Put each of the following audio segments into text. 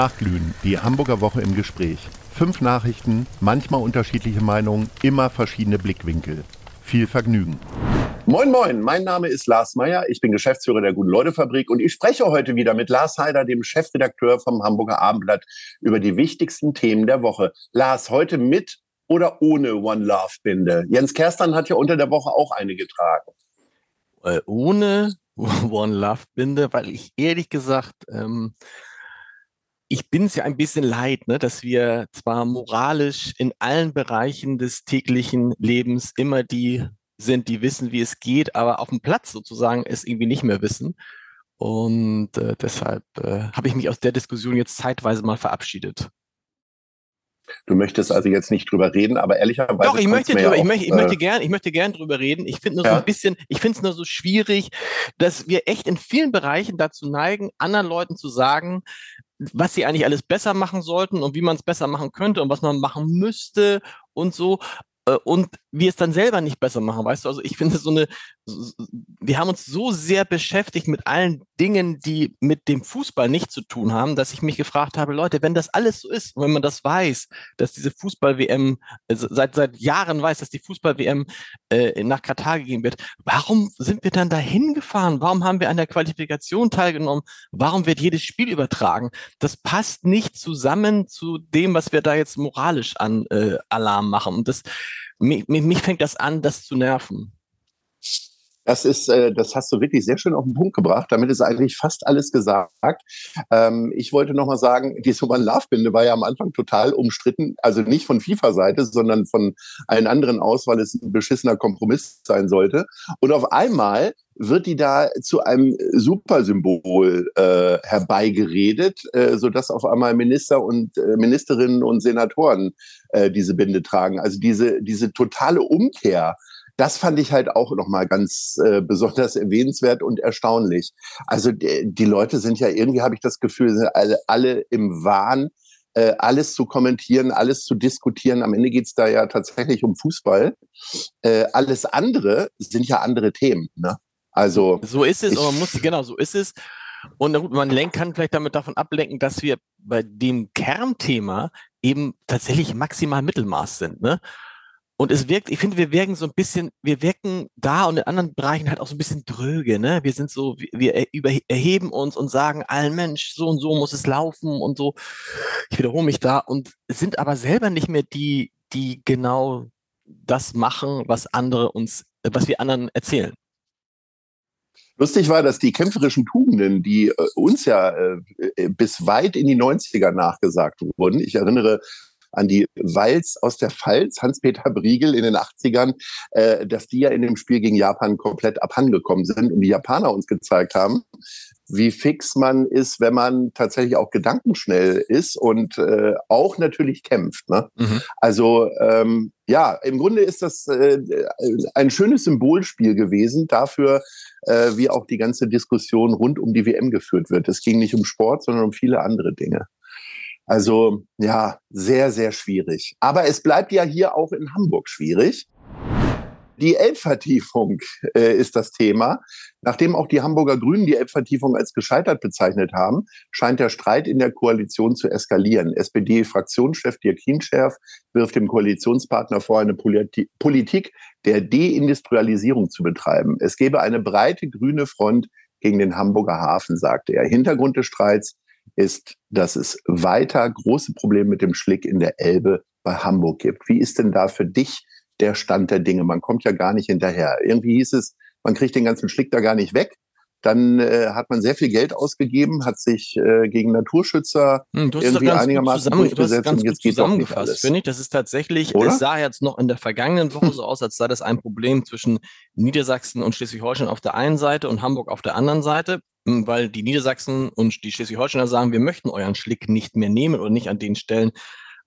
Nachglühen, die Hamburger Woche im Gespräch. Fünf Nachrichten, manchmal unterschiedliche Meinungen, immer verschiedene Blickwinkel. Viel Vergnügen. Moin, moin, mein Name ist Lars Meyer, ich bin Geschäftsführer der Guten-Leute-Fabrik und ich spreche heute wieder mit Lars Heider, dem Chefredakteur vom Hamburger Abendblatt, über die wichtigsten Themen der Woche. Lars, heute mit oder ohne One Love Binde? Jens Kerstern hat ja unter der Woche auch eine getragen. Äh, ohne One Love Binde, weil ich ehrlich gesagt ähm, ich bin es ja ein bisschen leid, ne, dass wir zwar moralisch in allen Bereichen des täglichen Lebens immer die sind, die wissen, wie es geht, aber auf dem Platz sozusagen es irgendwie nicht mehr wissen. Und äh, deshalb äh, habe ich mich aus der Diskussion jetzt zeitweise mal verabschiedet. Du möchtest also jetzt nicht drüber reden, aber ehrlicherweise. Doch, ich möchte drüber, ja ich, möchte, ich möchte äh, gern, ich möchte gern drüber reden. Ich finde nur ja? so ein bisschen, ich finde es nur so schwierig, dass wir echt in vielen Bereichen dazu neigen, anderen Leuten zu sagen, was sie eigentlich alles besser machen sollten und wie man es besser machen könnte und was man machen müsste und so. Äh, und wir es dann selber nicht besser machen, weißt du? Also ich finde so eine, wir haben uns so sehr beschäftigt mit allen Dingen, die mit dem Fußball nicht zu tun haben, dass ich mich gefragt habe, Leute, wenn das alles so ist, wenn man das weiß, dass diese Fußball-WM, also seit, seit Jahren weiß, dass die Fußball-WM äh, nach Katar gegeben wird, warum sind wir dann da hingefahren? Warum haben wir an der Qualifikation teilgenommen? Warum wird jedes Spiel übertragen? Das passt nicht zusammen zu dem, was wir da jetzt moralisch an äh, Alarm machen. Und das mich, mich fängt das an, das zu nerven. Das ist, äh, das hast du wirklich sehr schön auf den Punkt gebracht. Damit ist eigentlich fast alles gesagt. Ähm, ich wollte noch mal sagen, die Soman Love Binde war ja am Anfang total umstritten. Also nicht von FIFA-Seite, sondern von allen anderen aus, weil es ein beschissener Kompromiss sein sollte. Und auf einmal wird die da zu einem Supersymbol äh, herbeigeredet, äh, sodass auf einmal Minister und äh, Ministerinnen und Senatoren äh, diese Binde tragen. Also diese, diese totale Umkehr das fand ich halt auch nochmal ganz äh, besonders erwähnenswert und erstaunlich. Also die, die Leute sind ja irgendwie, habe ich das Gefühl, sind alle, alle im Wahn, äh, alles zu kommentieren, alles zu diskutieren. Am Ende geht's da ja tatsächlich um Fußball. Äh, alles andere sind ja andere Themen. Ne? Also so ist es, ich, man muss genau so ist es. Und gut, man lenkt, kann vielleicht damit davon ablenken, dass wir bei dem Kernthema eben tatsächlich maximal Mittelmaß sind. Ne? Und es wirkt, ich finde, wir wirken so ein bisschen, wir wirken da und in anderen Bereichen halt auch so ein bisschen dröge, ne? Wir sind so, wir über, erheben uns und sagen allen Mensch, so und so muss es laufen und so. Ich wiederhole mich da und sind aber selber nicht mehr die, die genau das machen, was andere uns, was wir anderen erzählen. Lustig war, dass die kämpferischen Tugenden, die äh, uns ja äh, äh bis weit in die 90er nachgesagt wurden, ich erinnere an die Walz aus der Pfalz, Hans-Peter Briegel in den 80ern, äh, dass die ja in dem Spiel gegen Japan komplett abhandengekommen sind und die Japaner uns gezeigt haben, wie fix man ist, wenn man tatsächlich auch gedankenschnell ist und äh, auch natürlich kämpft. Ne? Mhm. Also ähm, ja, im Grunde ist das äh, ein schönes Symbolspiel gewesen dafür, äh, wie auch die ganze Diskussion rund um die WM geführt wird. Es ging nicht um Sport, sondern um viele andere Dinge. Also ja, sehr, sehr schwierig. Aber es bleibt ja hier auch in Hamburg schwierig. Die Elbvertiefung äh, ist das Thema. Nachdem auch die Hamburger Grünen die Elbvertiefung als gescheitert bezeichnet haben, scheint der Streit in der Koalition zu eskalieren. SPD-Fraktionschef Dirk Hinscherf wirft dem Koalitionspartner vor, eine Politi Politik der Deindustrialisierung zu betreiben. Es gebe eine breite grüne Front gegen den Hamburger Hafen, sagte er. Hintergrund des Streits ist, dass es weiter große Probleme mit dem Schlick in der Elbe bei Hamburg gibt. Wie ist denn da für dich der Stand der Dinge? Man kommt ja gar nicht hinterher. Irgendwie hieß es, man kriegt den ganzen Schlick da gar nicht weg. Dann äh, hat man sehr viel Geld ausgegeben, hat sich äh, gegen Naturschützer hm, irgendwie einigermaßen durchgesetzt und jetzt geht zusammengefasst, finde ich. Das ist tatsächlich, Oder? es sah jetzt noch in der vergangenen Woche so aus, als sei das ein Problem zwischen Niedersachsen und Schleswig-Holstein auf der einen Seite und Hamburg auf der anderen Seite, weil die Niedersachsen und die Schleswig-Holsteiner sagen, wir möchten euren Schlick nicht mehr nehmen oder nicht an den Stellen,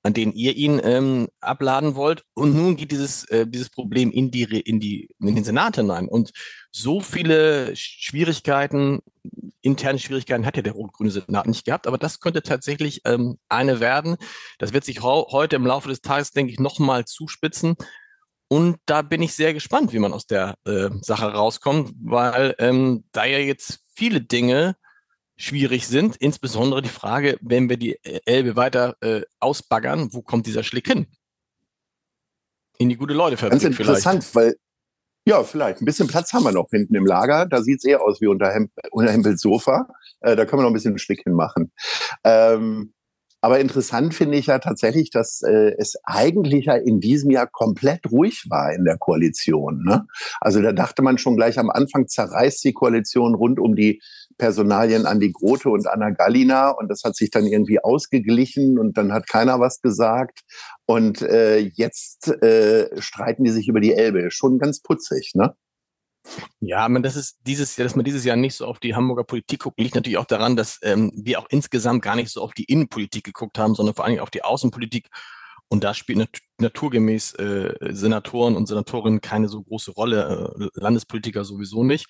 an denen ihr ihn ähm, abladen wollt. Und nun geht dieses, äh, dieses Problem in die, in die, in den Senat hinein. Und so viele Schwierigkeiten, interne Schwierigkeiten hat ja der rot-grüne Senat nicht gehabt, aber das könnte tatsächlich ähm, eine werden. Das wird sich heute im Laufe des Tages, denke ich, nochmal zuspitzen. Und da bin ich sehr gespannt, wie man aus der äh, Sache rauskommt, weil ähm, da ja jetzt viele Dinge schwierig sind. Insbesondere die Frage, wenn wir die Elbe weiter äh, ausbaggern, wo kommt dieser Schlick hin? In die gute Leute Ganz interessant, vielleicht. weil ja, vielleicht. Ein bisschen Platz haben wir noch hinten im Lager. Da sieht es eher aus wie unter, Hem unter Hempels Sofa. Äh, da können wir noch ein bisschen Schlick hinmachen. Ähm, aber interessant finde ich ja tatsächlich, dass äh, es eigentlich ja in diesem Jahr komplett ruhig war in der Koalition. Ne? Also da dachte man schon gleich am Anfang, zerreißt die Koalition rund um die Personalien Andi Grote und Anna Gallina und das hat sich dann irgendwie ausgeglichen und dann hat keiner was gesagt und äh, jetzt äh, streiten die sich über die Elbe. Schon ganz putzig, ne? Ja, man, das ist dieses dass man dieses Jahr nicht so auf die Hamburger Politik guckt, liegt natürlich auch daran, dass ähm, wir auch insgesamt gar nicht so auf die Innenpolitik geguckt haben, sondern vor allem auf die Außenpolitik. Und da spielt nat naturgemäß äh, Senatoren und Senatorinnen keine so große Rolle, äh, Landespolitiker sowieso nicht.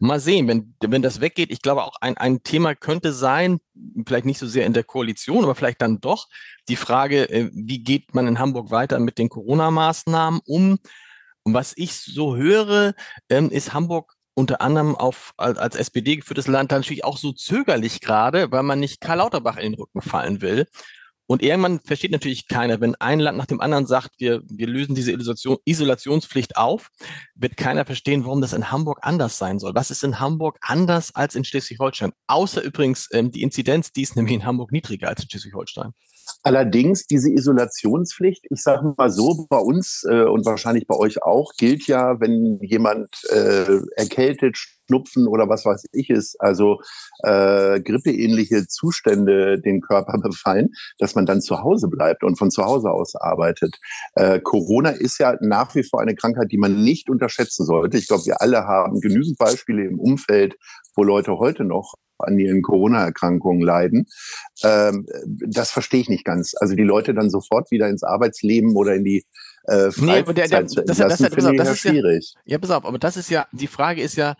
Mal sehen, wenn, wenn das weggeht. Ich glaube auch ein, ein Thema könnte sein, vielleicht nicht so sehr in der Koalition, aber vielleicht dann doch die Frage, äh, wie geht man in Hamburg weiter mit den Corona-Maßnahmen um? Und was ich so höre, ähm, ist Hamburg unter anderem auf, als, als SPD geführtes Land natürlich auch so zögerlich gerade, weil man nicht Karl Lauterbach in den Rücken fallen will. Und irgendwann versteht natürlich keiner, wenn ein Land nach dem anderen sagt, wir, wir lösen diese Isolation, Isolationspflicht auf, wird keiner verstehen, warum das in Hamburg anders sein soll. Was ist in Hamburg anders als in Schleswig-Holstein? Außer übrigens ähm, die Inzidenz, die ist nämlich in Hamburg niedriger als in Schleswig-Holstein. Allerdings diese Isolationspflicht, ich sage mal so, bei uns äh, und wahrscheinlich bei euch auch, gilt ja, wenn jemand äh, erkältet, Schnupfen oder was weiß ich ist, also äh, grippeähnliche Zustände den Körper befallen, dass man dann zu Hause bleibt und von zu Hause aus arbeitet. Äh, Corona ist ja nach wie vor eine Krankheit, die man nicht unterschätzen sollte. Ich glaube, wir alle haben genügend Beispiele im Umfeld, wo Leute heute noch an ihren Corona-Erkrankungen leiden. Ähm, das verstehe ich nicht ganz. Also die Leute dann sofort wieder ins Arbeitsleben oder in die äh, Freizeit nee, aber der, der, das, das, das, das, das, das ist schwierig. Ja, ja, pass auf, aber das ist ja, die Frage ist ja,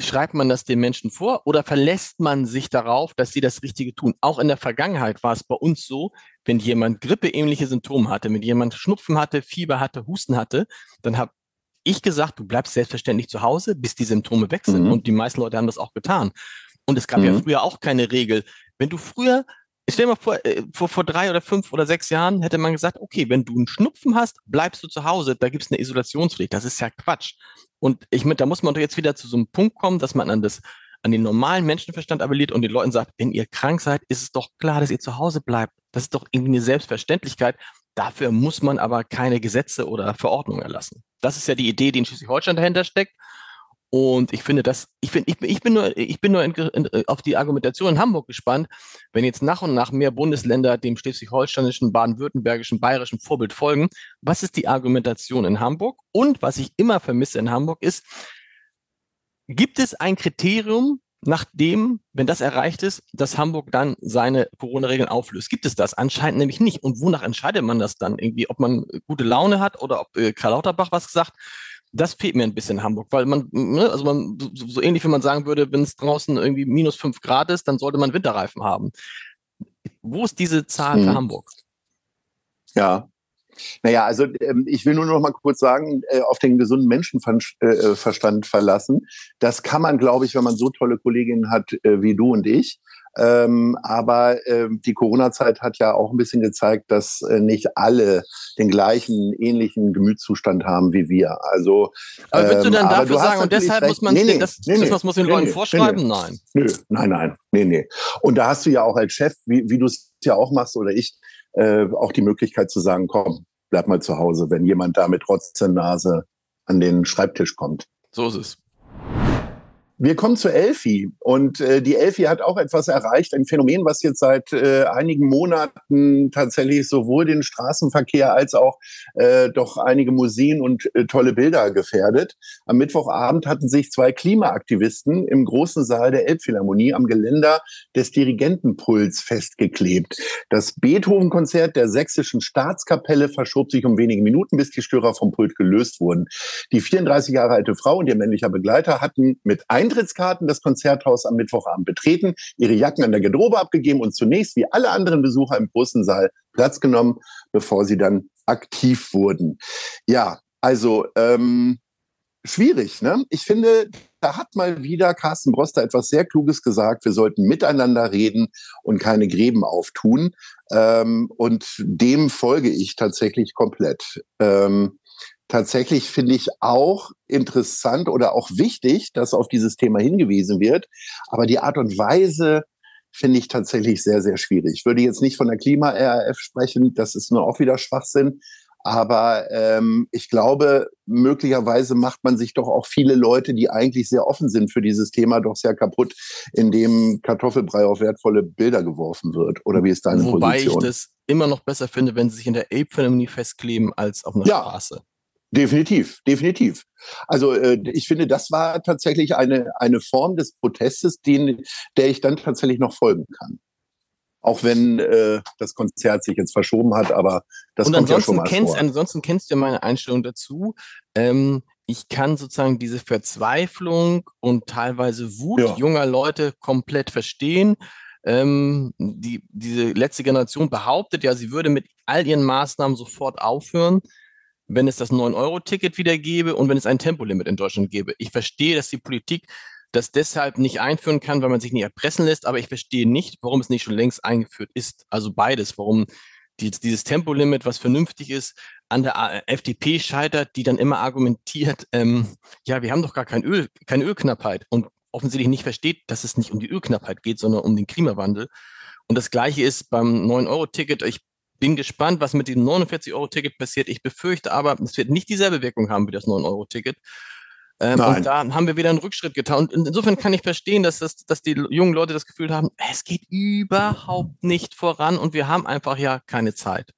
schreibt man das den Menschen vor oder verlässt man sich darauf, dass sie das Richtige tun? Auch in der Vergangenheit war es bei uns so, wenn jemand grippeähnliche Symptome hatte, wenn jemand Schnupfen hatte, Fieber hatte, Husten hatte, dann habe ich gesagt, du bleibst selbstverständlich zu Hause, bis die Symptome weg sind. Mhm. Und die meisten Leute haben das auch getan. Und es gab mhm. ja früher auch keine Regel. Wenn du früher, ich stell mal vor, äh, vor, vor drei oder fünf oder sechs Jahren hätte man gesagt, okay, wenn du einen Schnupfen hast, bleibst du zu Hause, da gibt es eine Isolationspflicht. Das ist ja Quatsch. Und ich mit, da muss man doch jetzt wieder zu so einem Punkt kommen, dass man an das, an den normalen Menschenverstand appelliert und den Leuten sagt, wenn ihr krank seid, ist es doch klar, dass ihr zu Hause bleibt. Das ist doch irgendwie eine Selbstverständlichkeit. Dafür muss man aber keine Gesetze oder Verordnungen erlassen. Das ist ja die Idee, die in Schleswig-Holstein dahinter steckt. Und ich finde das, ich, finde, ich, ich bin nur, ich bin nur in, in, auf die Argumentation in Hamburg gespannt, wenn jetzt nach und nach mehr Bundesländer dem schleswig-holsteinischen, baden-württembergischen, bayerischen Vorbild folgen. Was ist die Argumentation in Hamburg? Und was ich immer vermisse in Hamburg ist, gibt es ein Kriterium, nachdem, wenn das erreicht ist, dass Hamburg dann seine Corona-Regeln auflöst. Gibt es das? Anscheinend nämlich nicht. Und wonach entscheidet man das dann irgendwie? Ob man gute Laune hat oder ob äh, Karl Lauterbach was gesagt? Das fehlt mir ein bisschen in Hamburg, weil man, ne, also man, so, so ähnlich wie man sagen würde, wenn es draußen irgendwie minus fünf Grad ist, dann sollte man Winterreifen haben. Wo ist diese Zahl hm. für Hamburg? Ja, naja, also ähm, ich will nur noch mal kurz sagen, äh, auf den gesunden Menschenverstand äh, verlassen. Das kann man, glaube ich, wenn man so tolle Kolleginnen hat äh, wie du und ich. Ähm, aber ähm, die Corona-Zeit hat ja auch ein bisschen gezeigt, dass äh, nicht alle den gleichen, ähnlichen Gemütszustand haben wie wir. Also, aber würdest du dann ähm, dafür sagen, und deshalb muss man nee, nee, das, nee, das, muss den Leuten vorschreiben? Nein. Nö, nein, nein, nee, nee. Und da hast du ja auch als Chef, wie, wie du es ja auch machst oder ich, äh, auch die Möglichkeit zu sagen, komm, bleib mal zu Hause, wenn jemand da mit Nase an den Schreibtisch kommt. So ist es. Wir kommen zu Elfi und äh, die Elfi hat auch etwas erreicht, ein Phänomen, was jetzt seit äh, einigen Monaten tatsächlich sowohl den Straßenverkehr als auch äh, doch einige Museen und äh, tolle Bilder gefährdet. Am Mittwochabend hatten sich zwei Klimaaktivisten im großen Saal der Elbphilharmonie am Geländer des Dirigentenpuls festgeklebt. Das Beethoven-Konzert der sächsischen Staatskapelle verschob sich um wenige Minuten, bis die Störer vom Pult gelöst wurden. Die 34 Jahre alte Frau und ihr männlicher Begleiter hatten mit Eintrittskarten das Konzerthaus am Mittwochabend betreten, ihre Jacken an der Garderobe abgegeben und zunächst wie alle anderen Besucher im großen Saal Platz genommen, bevor sie dann aktiv wurden. Ja, also ähm, schwierig. Ne? Ich finde, da hat mal wieder Carsten Broster etwas sehr Kluges gesagt. Wir sollten miteinander reden und keine Gräben auftun. Ähm, und dem folge ich tatsächlich komplett. Ähm, tatsächlich finde ich auch interessant oder auch wichtig, dass auf dieses Thema hingewiesen wird. Aber die Art und Weise finde ich tatsächlich sehr, sehr schwierig. Ich würde jetzt nicht von der Klima-RAF sprechen, das ist nur auch wieder Schwachsinn. Aber ähm, ich glaube, möglicherweise macht man sich doch auch viele Leute, die eigentlich sehr offen sind für dieses Thema, doch sehr kaputt, indem Kartoffelbrei auf wertvolle Bilder geworfen wird. Oder wie ist deine Wobei Position? Wobei ich das immer noch besser finde, wenn sie sich in der Ape-Phänomenon festkleben, als auf einer ja. Straße. Definitiv, definitiv. Also äh, ich finde, das war tatsächlich eine, eine Form des Protestes, den, der ich dann tatsächlich noch folgen kann. Auch wenn äh, das Konzert sich jetzt verschoben hat, aber das Und kommt ja schon mal kennst, vor. Ansonsten kennst du ja meine Einstellung dazu. Ähm, ich kann sozusagen diese Verzweiflung und teilweise Wut ja. junger Leute komplett verstehen. Ähm, die, diese letzte Generation behauptet ja, sie würde mit all ihren Maßnahmen sofort aufhören wenn es das 9-Euro-Ticket wieder gäbe und wenn es ein Tempolimit in Deutschland gäbe. Ich verstehe, dass die Politik das deshalb nicht einführen kann, weil man sich nicht erpressen lässt, aber ich verstehe nicht, warum es nicht schon längst eingeführt ist. Also beides, warum die, dieses Tempolimit, was vernünftig ist, an der FDP scheitert, die dann immer argumentiert, ähm, ja, wir haben doch gar kein Öl, keine Ölknappheit und offensichtlich nicht versteht, dass es nicht um die Ölknappheit geht, sondern um den Klimawandel. Und das Gleiche ist beim 9-Euro-Ticket. Ich bin gespannt, was mit dem 49-Euro-Ticket passiert. Ich befürchte aber, es wird nicht dieselbe Wirkung haben wie das 9-Euro-Ticket. Ähm, und da haben wir wieder einen Rückschritt getan. Und insofern kann ich verstehen, dass, das, dass die jungen Leute das Gefühl haben, es geht überhaupt nicht voran und wir haben einfach ja keine Zeit.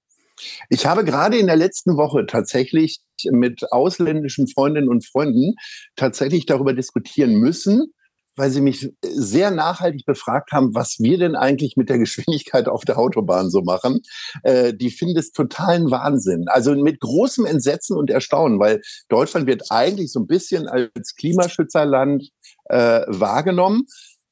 Ich habe gerade in der letzten Woche tatsächlich mit ausländischen Freundinnen und Freunden tatsächlich darüber diskutieren müssen, weil sie mich sehr nachhaltig befragt haben, was wir denn eigentlich mit der Geschwindigkeit auf der Autobahn so machen. Äh, die finden es totalen Wahnsinn. Also mit großem Entsetzen und Erstaunen, weil Deutschland wird eigentlich so ein bisschen als Klimaschützerland äh, wahrgenommen.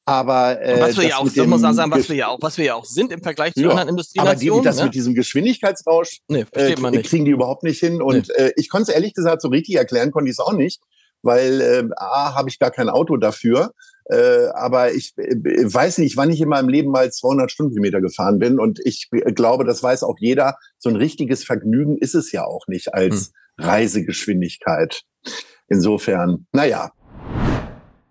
Aber äh, was wir ja auch, das muss man sagen, was wir ja auch, was wir ja auch sind im Vergleich zu ja, anderen Industrienationen. Aber die, das ne? mit diesem Geschwindigkeitsrausch nee, äh, kriegen die überhaupt nicht hin. Und nee. äh, ich konnte es ehrlich gesagt so richtig erklären, konnte ich es auch nicht, weil äh, a habe ich gar kein Auto dafür äh, aber ich äh, weiß nicht, wann ich in meinem Leben mal 200 Stundenkilometer gefahren bin. Und ich glaube, das weiß auch jeder. So ein richtiges Vergnügen ist es ja auch nicht als hm. Reisegeschwindigkeit. Insofern, naja.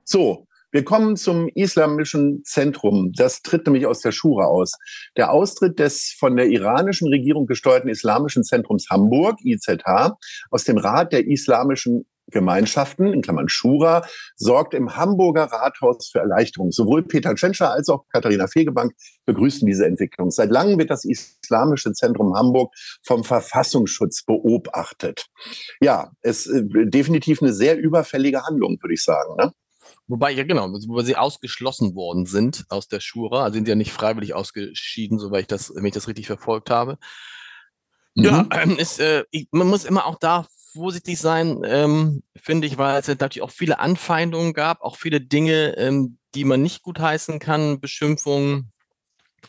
So, wir kommen zum Islamischen Zentrum. Das tritt nämlich aus der Schura aus. Der Austritt des von der iranischen Regierung gesteuerten Islamischen Zentrums Hamburg, IZH, aus dem Rat der Islamischen Gemeinschaften, in Klammern Schura, sorgt im Hamburger Rathaus für Erleichterung. Sowohl Peter Tschentscher als auch Katharina Fegebank begrüßen diese Entwicklung. Seit langem wird das Islamische Zentrum Hamburg vom Verfassungsschutz beobachtet. Ja, es ist äh, definitiv eine sehr überfällige Handlung, würde ich sagen. Ne? Wobei, ja genau, wobei sie ausgeschlossen worden sind aus der Schura, also sind sie ja nicht freiwillig ausgeschieden, soweit ich das, wenn ich das richtig verfolgt habe. Ja, ähm, ist, äh, ich, man muss immer auch da vorsichtig sein, ähm, finde ich, weil es natürlich auch viele Anfeindungen gab, auch viele Dinge, ähm, die man nicht gutheißen kann, Beschimpfungen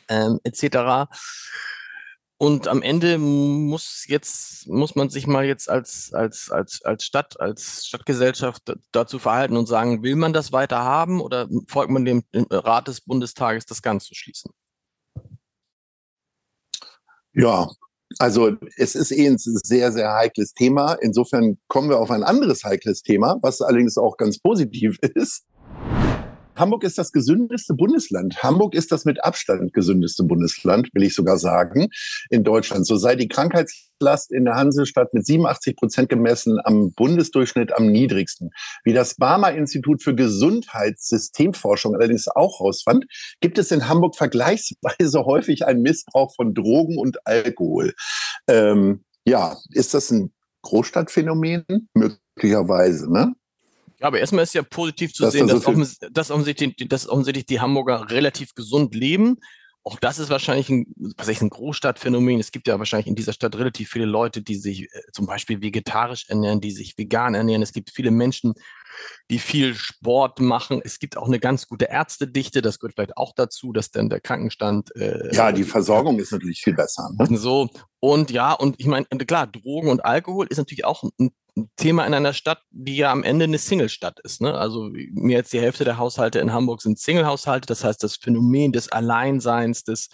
ähm, etc. Und am Ende muss jetzt, muss man sich mal jetzt als, als, als, als Stadt, als Stadtgesellschaft dazu verhalten und sagen, will man das weiter haben oder folgt man dem Rat des Bundestages, das Ganze zu schließen? Ja, also es ist eh ein sehr, sehr heikles Thema. Insofern kommen wir auf ein anderes heikles Thema, was allerdings auch ganz positiv ist. Hamburg ist das gesündeste Bundesland. Hamburg ist das mit Abstand gesündeste Bundesland, will ich sogar sagen, in Deutschland. So sei die Krankheitslast in der Hansestadt mit 87 Prozent gemessen am Bundesdurchschnitt am niedrigsten. Wie das Barmer Institut für Gesundheitssystemforschung allerdings auch herausfand, gibt es in Hamburg vergleichsweise häufig einen Missbrauch von Drogen und Alkohol. Ähm, ja, ist das ein Großstadtphänomen? Möglicherweise, ne? Ja, aber erstmal ist ja positiv zu das sehen, dass, so offens dass, offensichtlich, dass offensichtlich die Hamburger relativ gesund leben. Auch das ist wahrscheinlich ein, was ich, ein Großstadtphänomen. Es gibt ja wahrscheinlich in dieser Stadt relativ viele Leute, die sich äh, zum Beispiel vegetarisch ernähren, die sich vegan ernähren. Es gibt viele Menschen, die viel Sport machen. Es gibt auch eine ganz gute Ärztedichte, das gehört vielleicht auch dazu, dass dann der Krankenstand. Äh, ja, die Versorgung ist natürlich viel besser. Ne? So, und ja, und ich meine, klar, Drogen und Alkohol ist natürlich auch ein Thema in einer Stadt, die ja am Ende eine Single-Stadt ist. Ne? Also mehr als die Hälfte der Haushalte in Hamburg sind Single-Haushalte. Das heißt, das Phänomen des Alleinseins, des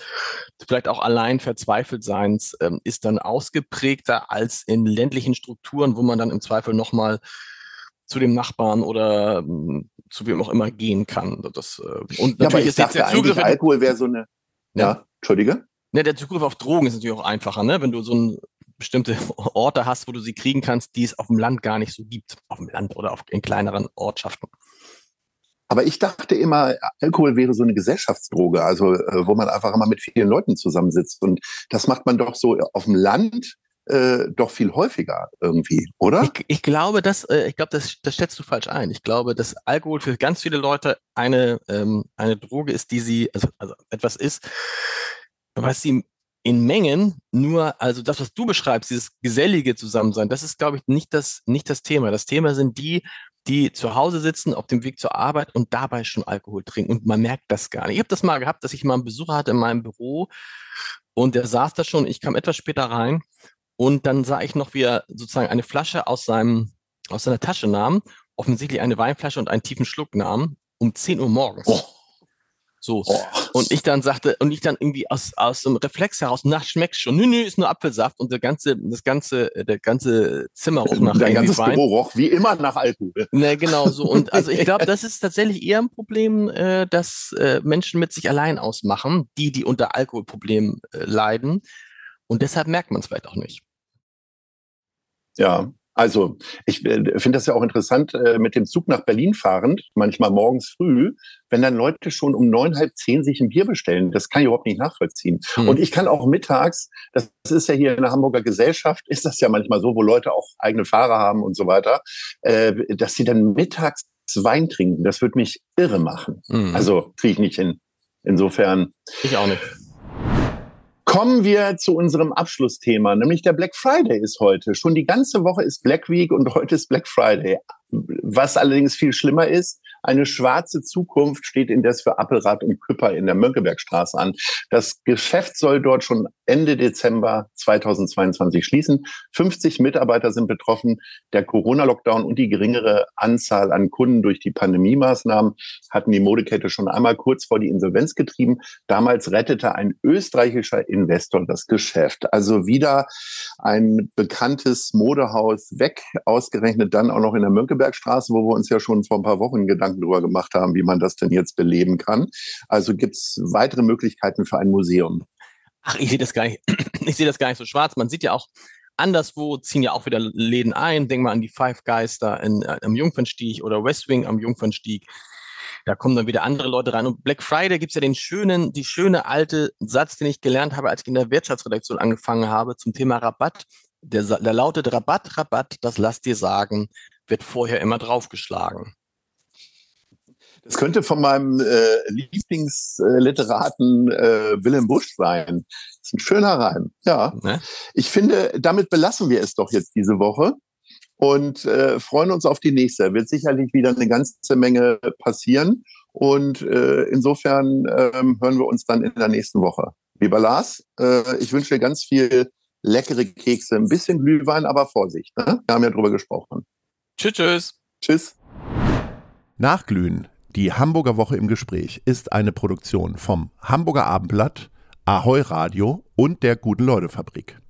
vielleicht auch allein Verzweifeltseins ähm, ist dann ausgeprägter als in ländlichen Strukturen, wo man dann im Zweifel nochmal zu dem Nachbarn oder ähm, zu wem auch immer gehen kann. Das, äh, und natürlich ja, ist jetzt der Zugriff. Alkohol wäre so eine. Ja, ja Entschuldige. Ja, der Zugriff auf Drogen ist natürlich auch einfacher, ne? Wenn du so ein bestimmte Orte hast, wo du sie kriegen kannst, die es auf dem Land gar nicht so gibt. Auf dem Land oder auf, in kleineren Ortschaften. Aber ich dachte immer, Alkohol wäre so eine Gesellschaftsdroge, also äh, wo man einfach immer mit vielen Leuten zusammensitzt. Und das macht man doch so auf dem Land äh, doch viel häufiger irgendwie, oder? Ich, ich glaube, das, äh, ich glaube, das, das stellst du falsch ein. Ich glaube, dass Alkohol für ganz viele Leute eine, ähm, eine Droge ist, die sie, also, also etwas ist, was sie in Mengen nur, also das, was du beschreibst, dieses gesellige Zusammensein, das ist, glaube ich, nicht das, nicht das Thema. Das Thema sind die, die zu Hause sitzen, auf dem Weg zur Arbeit und dabei schon Alkohol trinken. Und man merkt das gar nicht. Ich habe das mal gehabt, dass ich mal einen Besucher hatte in meinem Büro und der saß da schon, ich kam etwas später rein und dann sah ich noch, wie er sozusagen eine Flasche aus seinem, aus seiner Tasche nahm, offensichtlich eine Weinflasche und einen tiefen Schluck nahm, um 10 Uhr morgens. Oh. So. Oh. Und ich dann sagte, und ich dann irgendwie aus, aus einem Reflex heraus, na, schmeckt's schon. Nö, nö, ist nur Apfelsaft und der ganze, das ganze, der ganze Zimmer roch nach Dein ganzes Wein. Büro roch wie immer nach Alkohol. Ne, genau so. Und also ich glaube, das ist tatsächlich eher ein Problem, äh, dass äh, Menschen mit sich allein ausmachen, die, die unter Alkoholproblemen äh, leiden. Und deshalb merkt man es vielleicht auch nicht. Ja, also ich äh, finde das ja auch interessant, äh, mit dem Zug nach Berlin fahrend, manchmal morgens früh, wenn dann Leute schon um neun, halb zehn sich ein Bier bestellen. Das kann ich überhaupt nicht nachvollziehen. Hm. Und ich kann auch mittags, das ist ja hier in der Hamburger Gesellschaft, ist das ja manchmal so, wo Leute auch eigene Fahrer haben und so weiter, äh, dass sie dann mittags Wein trinken. Das würde mich irre machen. Hm. Also kriege ich nicht hin. Insofern. Ich auch nicht. Kommen wir zu unserem Abschlussthema, nämlich der Black Friday ist heute. Schon die ganze Woche ist Black Week und heute ist Black Friday. Was allerdings viel schlimmer ist, eine schwarze Zukunft steht indes für Appelrad und Küpper in der Mönckebergstraße an. Das Geschäft soll dort schon Ende Dezember 2022 schließen. 50 Mitarbeiter sind betroffen. Der Corona-Lockdown und die geringere Anzahl an Kunden durch die Pandemie-Maßnahmen hatten die Modekette schon einmal kurz vor die Insolvenz getrieben. Damals rettete ein österreichischer Investor das Geschäft. Also wieder ein bekanntes Modehaus weg, ausgerechnet dann auch noch in der Mönckebergstraße, wo wir uns ja schon vor ein paar Wochen Gedanken darüber gemacht haben, wie man das denn jetzt beleben kann. Also gibt es weitere Möglichkeiten für ein Museum. Ach, ich sehe das gar nicht, ich sehe das gar nicht so schwarz. Man sieht ja auch, anderswo ziehen ja auch wieder Läden ein. Denk mal an die Five Guys da in, äh, am Jungfernstieg oder West Wing am Jungfernstieg. Da kommen dann wieder andere Leute rein. Und Black Friday gibt's ja den schönen, die schöne alte Satz, den ich gelernt habe, als ich in der Wirtschaftsredaktion angefangen habe zum Thema Rabatt. Der, der lautet Rabatt, Rabatt, das lass dir sagen, wird vorher immer draufgeschlagen. Das könnte von meinem äh, Lieblingsliteraten äh, Willem Busch sein. Das ist ein schöner Reim. Ja. Ne? Ich finde, damit belassen wir es doch jetzt diese Woche und äh, freuen uns auf die nächste. Wird sicherlich wieder eine ganze Menge passieren. Und äh, insofern äh, hören wir uns dann in der nächsten Woche. Lieber Lars, äh, ich wünsche dir ganz viel leckere Kekse, ein bisschen Glühwein, aber Vorsicht. Ne? Wir haben ja drüber gesprochen. Tschüss, tschüss. Tschüss. Nachglühen die Hamburger Woche im Gespräch ist eine Produktion vom Hamburger Abendblatt, Ahoi Radio und der Guten Leute Fabrik.